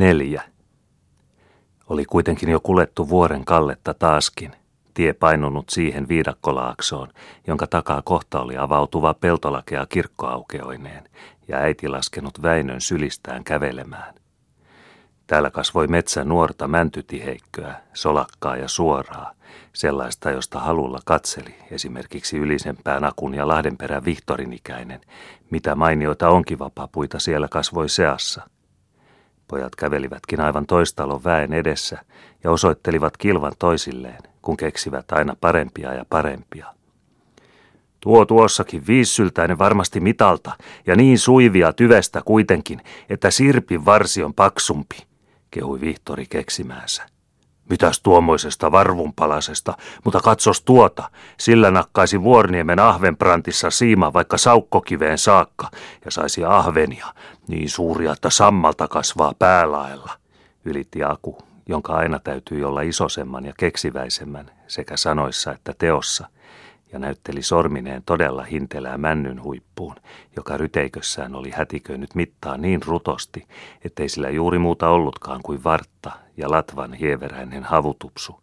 Neljä. Oli kuitenkin jo kulettu vuoren kalletta taaskin, tie painunut siihen viidakkolaaksoon, jonka takaa kohta oli avautuva peltolakea kirkkoaukeoineen, ja äiti laskenut Väinön sylistään kävelemään. Täällä kasvoi metsä nuorta mäntytiheikköä, solakkaa ja suoraa, sellaista, josta halulla katseli, esimerkiksi Ylisempään Akun ja Lahdenperän Vihtorin ikäinen, mitä mainioita onkin vapapuita siellä kasvoi seassa. Pojat kävelivätkin aivan toistalon väen edessä ja osoittelivat kilvan toisilleen, kun keksivät aina parempia ja parempia. Tuo tuossakin viissyltäinen varmasti mitalta ja niin suivia tyvestä kuitenkin, että sirpin varsi on paksumpi, kehui Vihtori keksimäänsä. Mitäs tuommoisesta varvunpalasesta, mutta katsos tuota, sillä nakkaisi Vuorniemen ahvenprantissa siima vaikka saukkokiveen saakka ja saisi ahvenia, niin suuria, että sammalta kasvaa päälaella, ylitti Aku, jonka aina täytyy olla isosemman ja keksiväisemmän sekä sanoissa että teossa – ja näytteli sormineen todella hintelää männyn huippuun, joka ryteikössään oli hätiköinyt mittaa niin rutosti, ettei sillä juuri muuta ollutkaan kuin vartta ja latvan hieveräinen havutupsu,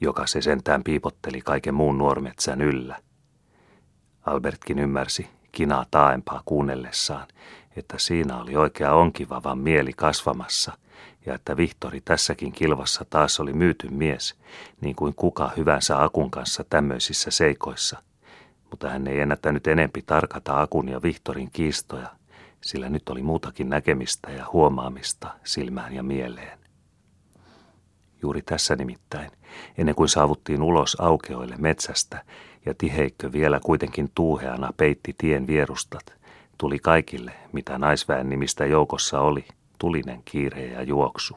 joka se sentään piipotteli kaiken muun nuormetsän yllä. Albertkin ymmärsi, kinaa taaempaa kuunnellessaan, että siinä oli oikea onkivavan mieli kasvamassa – ja että Vihtori tässäkin kilvassa taas oli myyty mies, niin kuin kuka hyvänsä Akun kanssa tämmöisissä seikoissa. Mutta hän ei ennättänyt enempi tarkata Akun ja Vihtorin kiistoja, sillä nyt oli muutakin näkemistä ja huomaamista silmään ja mieleen. Juuri tässä nimittäin, ennen kuin saavuttiin ulos aukeoille metsästä ja tiheikkö vielä kuitenkin tuuheana peitti tien vierustat, tuli kaikille, mitä naisväen nimistä joukossa oli – tulinen kiire ja juoksu.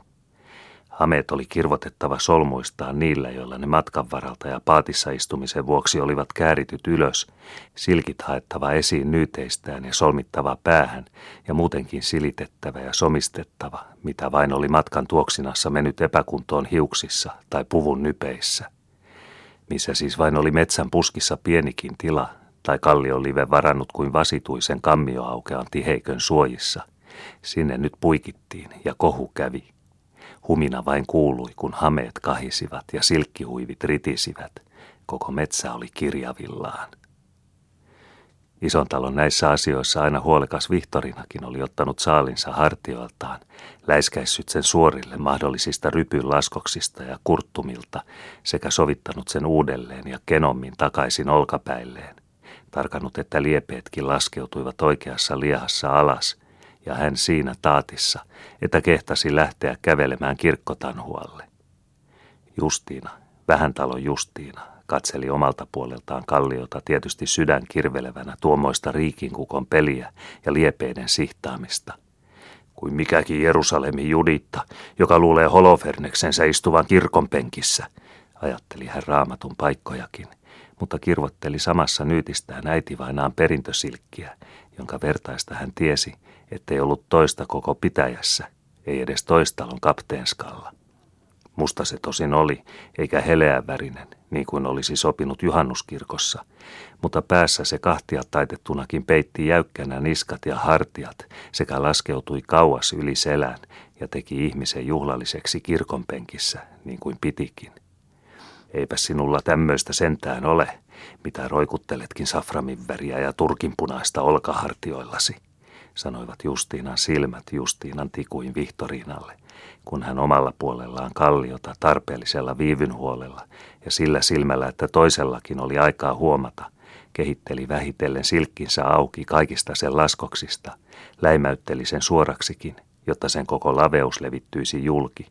Hameet oli kirvotettava solmuistaan niillä, joilla ne matkan varalta ja paatissa istumisen vuoksi olivat käärityt ylös, silkit haettava esiin nyyteistään ja solmittava päähän ja muutenkin silitettävä ja somistettava, mitä vain oli matkan tuoksinassa mennyt epäkuntoon hiuksissa tai puvun nypeissä. Missä siis vain oli metsän puskissa pienikin tila tai kalliolive varannut kuin vasituisen kammioaukean tiheikön suojissa – Sinne nyt puikittiin ja kohu kävi. Humina vain kuului, kun hameet kahisivat ja silkkihuivit ritisivät. Koko metsä oli kirjavillaan. Ison talon näissä asioissa aina huolekas Vihtorinakin oli ottanut saalinsa hartioiltaan, läiskäissyt sen suorille mahdollisista rypyn laskoksista ja kurttumilta sekä sovittanut sen uudelleen ja kenommin takaisin olkapäilleen. Tarkannut, että liepeetkin laskeutuivat oikeassa liehassa alas ja hän siinä taatissa, että kehtasi lähteä kävelemään kirkkotanhualle. Justiina, vähän talon Justiina, katseli omalta puoleltaan kalliota tietysti sydän kirvelevänä tuommoista riikinkukon peliä ja liepeiden sihtaamista. Kuin mikäkin Jerusalemin juditta, joka luulee Holoferneksensä istuvan kirkon penkissä, ajatteli hän raamatun paikkojakin, mutta kirvotteli samassa nyytistään äitivainaan perintösilkkiä, jonka vertaista hän tiesi, ettei ollut toista koko pitäjässä, ei edes toistalon kapteenskalla. Musta se tosin oli, eikä heleän värinen, niin kuin olisi sopinut juhannuskirkossa, mutta päässä se kahtia taitettunakin peitti jäykkänä niskat ja hartiat sekä laskeutui kauas yli selän ja teki ihmisen juhlalliseksi kirkonpenkissä, niin kuin pitikin. Eipä sinulla tämmöistä sentään ole, mitä roikutteletkin saframin väriä ja turkinpunaista olkahartioillasi sanoivat Justiinan silmät Justiinan tikuin Vihtoriinalle, kun hän omalla puolellaan kalliota tarpeellisella viivynhuolella ja sillä silmällä, että toisellakin oli aikaa huomata, kehitteli vähitellen silkkinsä auki kaikista sen laskoksista, läimäytteli sen suoraksikin, jotta sen koko laveus levittyisi julki,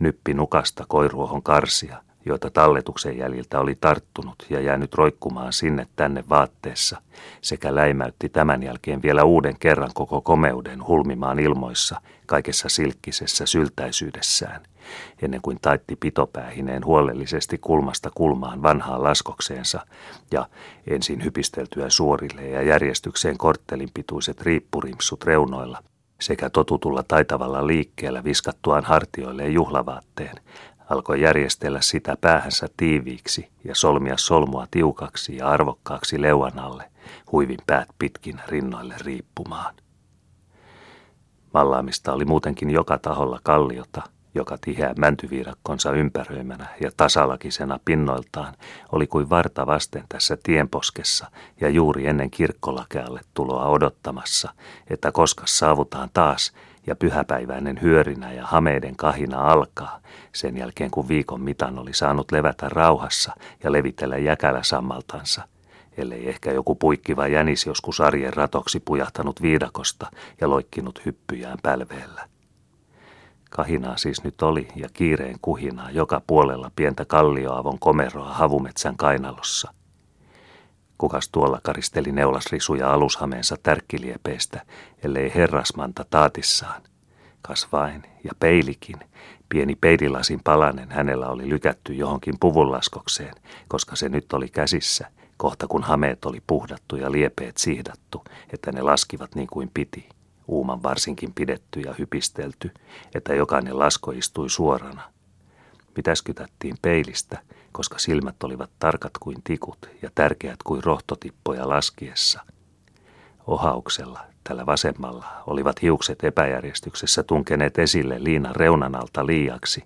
nyppi nukasta koiruohon karsia – joita talletuksen jäljiltä oli tarttunut ja jäänyt roikkumaan sinne tänne vaatteessa, sekä läimäytti tämän jälkeen vielä uuden kerran koko komeuden hulmimaan ilmoissa kaikessa silkkisessä syltäisyydessään, ennen kuin taitti pitopäähineen huolellisesti kulmasta kulmaan vanhaan laskokseensa ja ensin hypisteltyä suorille ja järjestykseen korttelin pituiset riippurimsut reunoilla, sekä totutulla taitavalla liikkeellä viskattuaan hartioilleen juhlavaatteen, alkoi järjestellä sitä päähänsä tiiviiksi ja solmia solmua tiukaksi ja arvokkaaksi leuan alle, huivin päät pitkin rinnoille riippumaan. Mallaamista oli muutenkin joka taholla kalliota, joka tiheä mäntyviirakkonsa ympäröimänä ja tasalakisena pinnoiltaan oli kuin varta vasten tässä tienposkessa ja juuri ennen kirkkolakealle tuloa odottamassa, että koska saavutaan taas ja pyhäpäiväinen hyörinä ja hameiden kahina alkaa, sen jälkeen kun viikon mitan oli saanut levätä rauhassa ja levitellä jäkälä sammaltansa, ellei ehkä joku puikkiva jänis joskus arjen ratoksi pujahtanut viidakosta ja loikkinut hyppyjään pälveellä. Kahinaa siis nyt oli ja kiireen kuhinaa joka puolella pientä kallioavon komeroa havumetsän kainalossa. Kukas tuolla karisteli neulasrisuja alushameensa tärkkiliepeistä, ellei herrasmanta taatissaan. Kasvain ja peilikin, pieni peililasin palanen hänellä oli lykätty johonkin puvunlaskokseen, koska se nyt oli käsissä, kohta kun hameet oli puhdattu ja liepeet siihdattu, että ne laskivat niin kuin piti uuman varsinkin pidetty ja hypistelty, että jokainen lasko istui suorana. Mitäskytättiin peilistä, koska silmät olivat tarkat kuin tikut ja tärkeät kuin rohtotippoja laskiessa. Ohauksella, tällä vasemmalla, olivat hiukset epäjärjestyksessä tunkeneet esille liinan reunan alta liiaksi.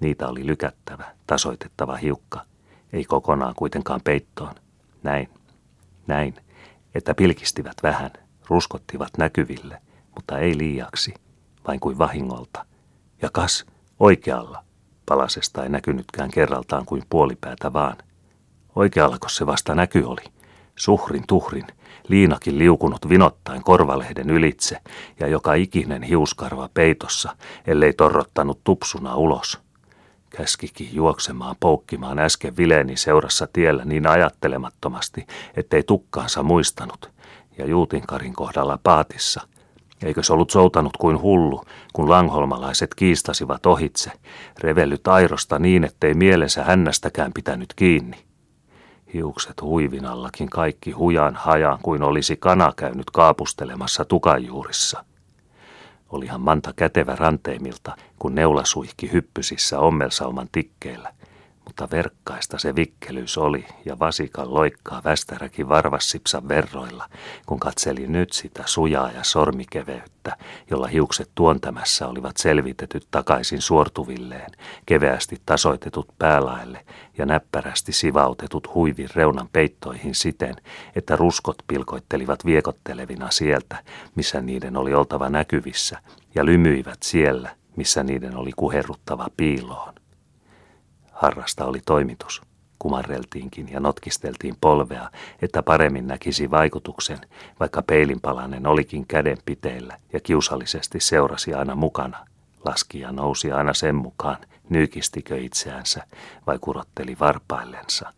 Niitä oli lykättävä, tasoitettava hiukka, ei kokonaan kuitenkaan peittoon. Näin, näin, että pilkistivät vähän, ruskottivat näkyville, mutta ei liiaksi, vain kuin vahingolta. Ja kas, oikealla. Palasesta ei näkynytkään kerraltaan kuin puolipäätä vaan. Oikeallako se vasta näky oli? Suhrin tuhrin, liinakin liukunut vinottain korvalehden ylitse ja joka ikinen hiuskarva peitossa, ellei torrottanut tupsuna ulos. Käskikin juoksemaan poukkimaan äsken Vileeni seurassa tiellä niin ajattelemattomasti, ettei tukkaansa muistanut, ja Juutinkarin kohdalla paatissa – Eikö se ollut soutanut kuin hullu, kun langholmalaiset kiistasivat ohitse, revellyt airosta niin, ettei mielensä hännästäkään pitänyt kiinni. Hiukset huivinallakin kaikki hujan hajan kuin olisi kana käynyt kaapustelemassa tukajuurissa. Olihan Manta kätevä ranteimilta, kun neula suihki hyppysissä ommelsauman tikkeillä – mutta verkkaista se vikkelyys oli ja vasikan loikkaa västäräkin varvassipsan verroilla, kun katseli nyt sitä sujaa ja sormikeveyttä, jolla hiukset tuontämässä olivat selvitetyt takaisin suortuvilleen, keveästi tasoitetut päälaelle ja näppärästi sivautetut huivin reunan peittoihin siten, että ruskot pilkoittelivat viekottelevina sieltä, missä niiden oli oltava näkyvissä, ja lymyivät siellä, missä niiden oli kuherruttava piiloon. Harrasta oli toimitus. Kumarreltiinkin ja notkisteltiin polvea, että paremmin näkisi vaikutuksen, vaikka peilinpalanen olikin käden piteillä ja kiusallisesti seurasi aina mukana. Laskija nousi aina sen mukaan, nyykistikö itseänsä vai kurotteli varpaillensa.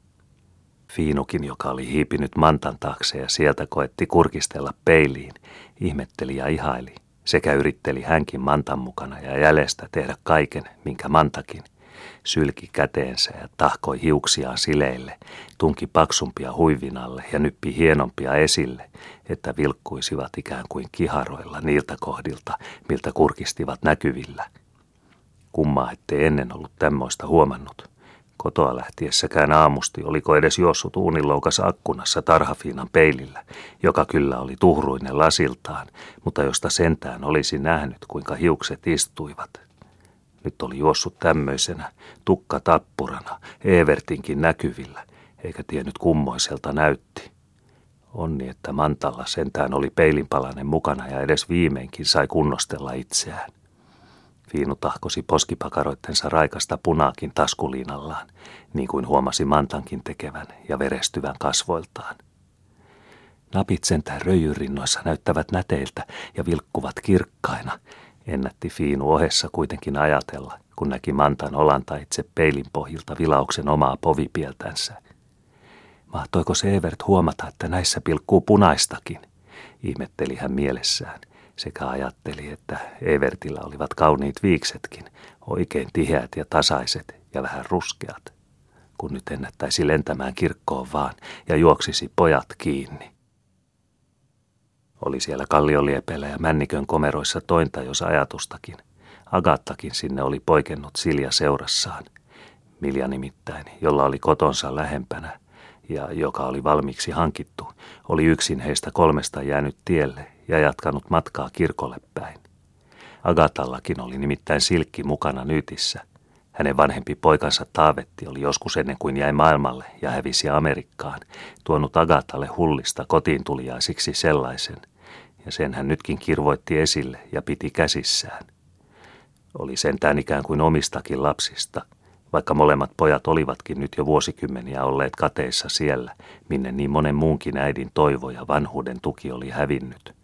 Fiinukin, joka oli hiipinyt mantan taakse ja sieltä koetti kurkistella peiliin, ihmetteli ja ihaili, sekä yritteli hänkin mantan mukana ja jäljestä tehdä kaiken, minkä mantakin – sylki käteensä ja tahkoi hiuksiaan sileille, tunki paksumpia huivinalle ja nyppi hienompia esille, että vilkkuisivat ikään kuin kiharoilla niiltä kohdilta, miltä kurkistivat näkyvillä. Kummaa, ettei ennen ollut tämmöistä huomannut. Kotoa lähtiessäkään aamusti oliko edes juossut uuniloukas akkunassa tarhafiinan peilillä, joka kyllä oli tuhruinen lasiltaan, mutta josta sentään olisi nähnyt, kuinka hiukset istuivat – nyt oli juossut tämmöisenä, tukka tappurana, Evertinkin näkyvillä, eikä tiennyt kummoiselta näytti. Onni, että Mantalla sentään oli peilinpalanen mukana ja edes viimeinkin sai kunnostella itseään. Viinu tahkosi poskipakaroittensa raikasta punaakin taskuliinallaan, niin kuin huomasi Mantankin tekevän ja verestyvän kasvoiltaan. Napit sentään röijyrinnoissa näyttävät näteiltä ja vilkkuvat kirkkaina, ennätti Fiinu ohessa kuitenkin ajatella, kun näki Mantan olanta itse peilin pohjilta vilauksen omaa povipieltänsä. Mahtoiko se Evert huomata, että näissä pilkkuu punaistakin? Ihmetteli hän mielessään, sekä ajatteli, että Evertillä olivat kauniit viiksetkin, oikein tiheät ja tasaiset ja vähän ruskeat. Kun nyt ennättäisi lentämään kirkkoon vaan ja juoksisi pojat kiinni. Oli siellä kallioliepeillä ja männikön komeroissa tointa jos ajatustakin. Agattakin sinne oli poikennut Silja seurassaan. Milja nimittäin, jolla oli kotonsa lähempänä ja joka oli valmiiksi hankittu, oli yksin heistä kolmesta jäänyt tielle ja jatkanut matkaa kirkolle päin. Agatallakin oli nimittäin silkki mukana nytissä. Hänen vanhempi poikansa Taavetti oli joskus ennen kuin jäi maailmalle ja hävisi Amerikkaan, tuonut Agatalle hullista kotiin tuliaisiksi sellaisen, ja sen hän nytkin kirvoitti esille ja piti käsissään. Oli sentään ikään kuin omistakin lapsista, vaikka molemmat pojat olivatkin nyt jo vuosikymmeniä olleet kateissa siellä, minne niin monen muunkin äidin toivo ja vanhuuden tuki oli hävinnyt.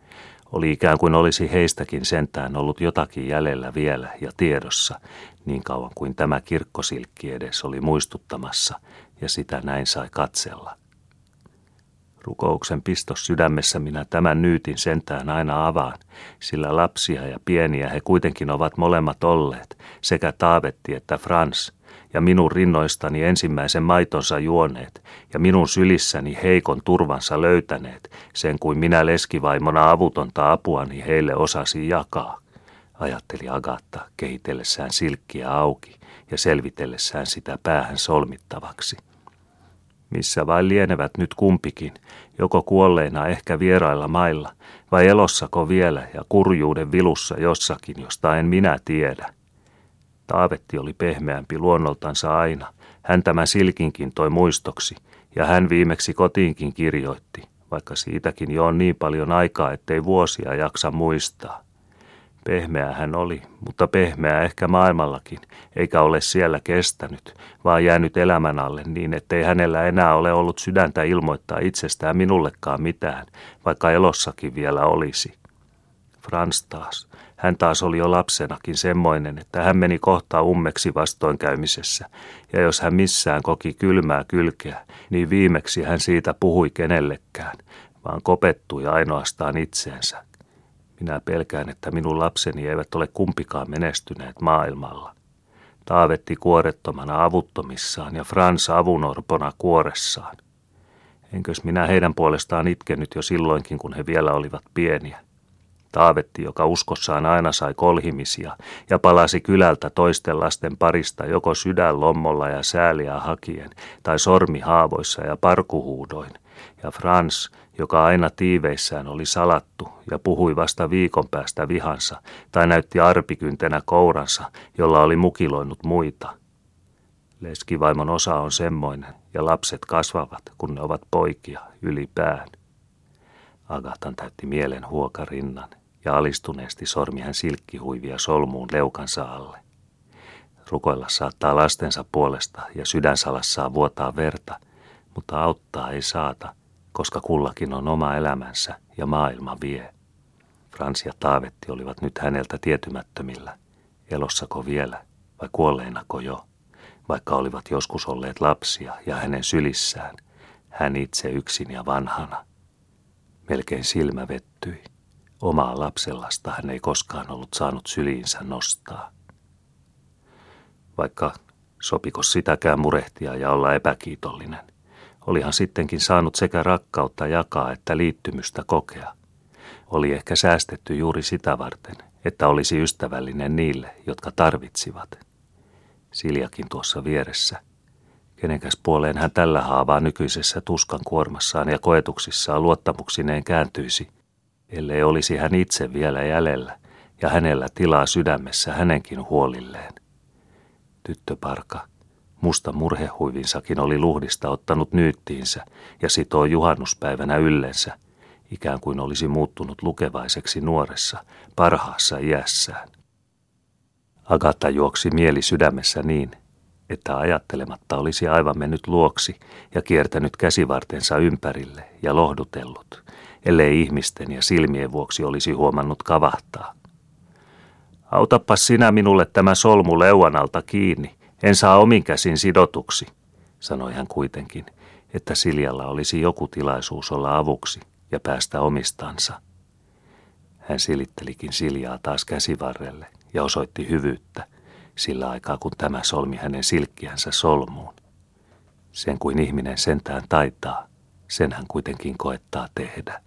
Oli ikään kuin olisi heistäkin sentään ollut jotakin jäljellä vielä ja tiedossa, niin kauan kuin tämä kirkkosilkki edes oli muistuttamassa, ja sitä näin sai katsella. Rukouksen pistos sydämessä minä tämän nyytin sentään aina avaan, sillä lapsia ja pieniä he kuitenkin ovat molemmat olleet, sekä Taavetti että Frans, ja minun rinnoistani ensimmäisen maitonsa juoneet, ja minun sylissäni heikon turvansa löytäneet, sen kuin minä leskivaimona avutonta apuani heille osasi jakaa, ajatteli Agatta kehitellessään silkkiä auki ja selvitellessään sitä päähän solmittavaksi. Missä vain lienevät nyt kumpikin, joko kuolleina ehkä vierailla mailla, vai elossako vielä ja kurjuuden vilussa jossakin, josta en minä tiedä. Taavetti oli pehmeämpi luonnoltansa aina. Hän tämän silkinkin toi muistoksi, ja hän viimeksi kotiinkin kirjoitti, vaikka siitäkin jo on niin paljon aikaa, ettei vuosia jaksa muistaa. Pehmeä hän oli, mutta pehmeä ehkä maailmallakin, eikä ole siellä kestänyt, vaan jäänyt elämän alle niin, ettei hänellä enää ole ollut sydäntä ilmoittaa itsestään minullekaan mitään, vaikka elossakin vielä olisi. Frans taas, hän taas oli jo lapsenakin semmoinen, että hän meni kohta ummeksi vastoinkäymisessä, ja jos hän missään koki kylmää kylkeä, niin viimeksi hän siitä puhui kenellekään, vaan kopettui ainoastaan itseensä. Minä pelkään, että minun lapseni eivät ole kumpikaan menestyneet maailmalla. Taavetti kuorettomana avuttomissaan ja Frans avunorpona kuoressaan. Enkös minä heidän puolestaan itkenyt jo silloinkin, kun he vielä olivat pieniä. Taavetti, joka uskossaan aina sai kolhimisia ja palasi kylältä toisten lasten parista joko sydän lommolla ja sääliä hakien tai sormi haavoissa ja parkuhuudoin. Ja Frans, joka aina tiiveissään oli salattu ja puhui vasta viikon päästä vihansa tai näytti arpikyntenä kouransa, jolla oli mukiloinut muita. Leskivaimon osa on semmoinen ja lapset kasvavat, kun ne ovat poikia ylipään. Agatan täytti mielen huokarinnan ja alistuneesti sormi hän silkkihuivia solmuun leukansa alle. Rukoilla saattaa lastensa puolesta ja sydänsalassaan vuotaa verta, mutta auttaa ei saata, koska kullakin on oma elämänsä ja maailma vie. Frans ja Taavetti olivat nyt häneltä tietymättömillä, elossako vielä vai kuolleinako jo, vaikka olivat joskus olleet lapsia ja hänen sylissään, hän itse yksin ja vanhana. Melkein silmä vettyi. Omaa lapsellasta hän ei koskaan ollut saanut syliinsä nostaa. Vaikka sopiko sitäkään murehtia ja olla epäkiitollinen, olihan sittenkin saanut sekä rakkautta jakaa että liittymystä kokea. Oli ehkä säästetty juuri sitä varten, että olisi ystävällinen niille, jotka tarvitsivat. Siljakin tuossa vieressä. Kenenkäs puoleen hän tällä haavaa nykyisessä tuskan kuormassaan ja koetuksissaan luottamuksineen kääntyisi – ellei olisi hän itse vielä jäljellä ja hänellä tilaa sydämessä hänenkin huolilleen. Tyttöparka, musta murhehuivinsakin oli luhdista ottanut nyyttiinsä ja sitoo juhannuspäivänä yllensä, ikään kuin olisi muuttunut lukevaiseksi nuoressa, parhaassa iässään. Agata juoksi mieli sydämessä niin, että ajattelematta olisi aivan mennyt luoksi ja kiertänyt käsivartensa ympärille ja lohdutellut, ellei ihmisten ja silmien vuoksi olisi huomannut kavahtaa. Autappa sinä minulle tämä solmu leuanalta kiinni, en saa omin käsin sidotuksi, sanoi hän kuitenkin, että Siljalla olisi joku tilaisuus olla avuksi ja päästä omistansa. Hän silittelikin Siljaa taas käsivarrelle ja osoitti hyvyyttä, sillä aikaa kun tämä solmi hänen silkkiänsä solmuun. Sen kuin ihminen sentään taitaa, sen hän kuitenkin koettaa tehdä.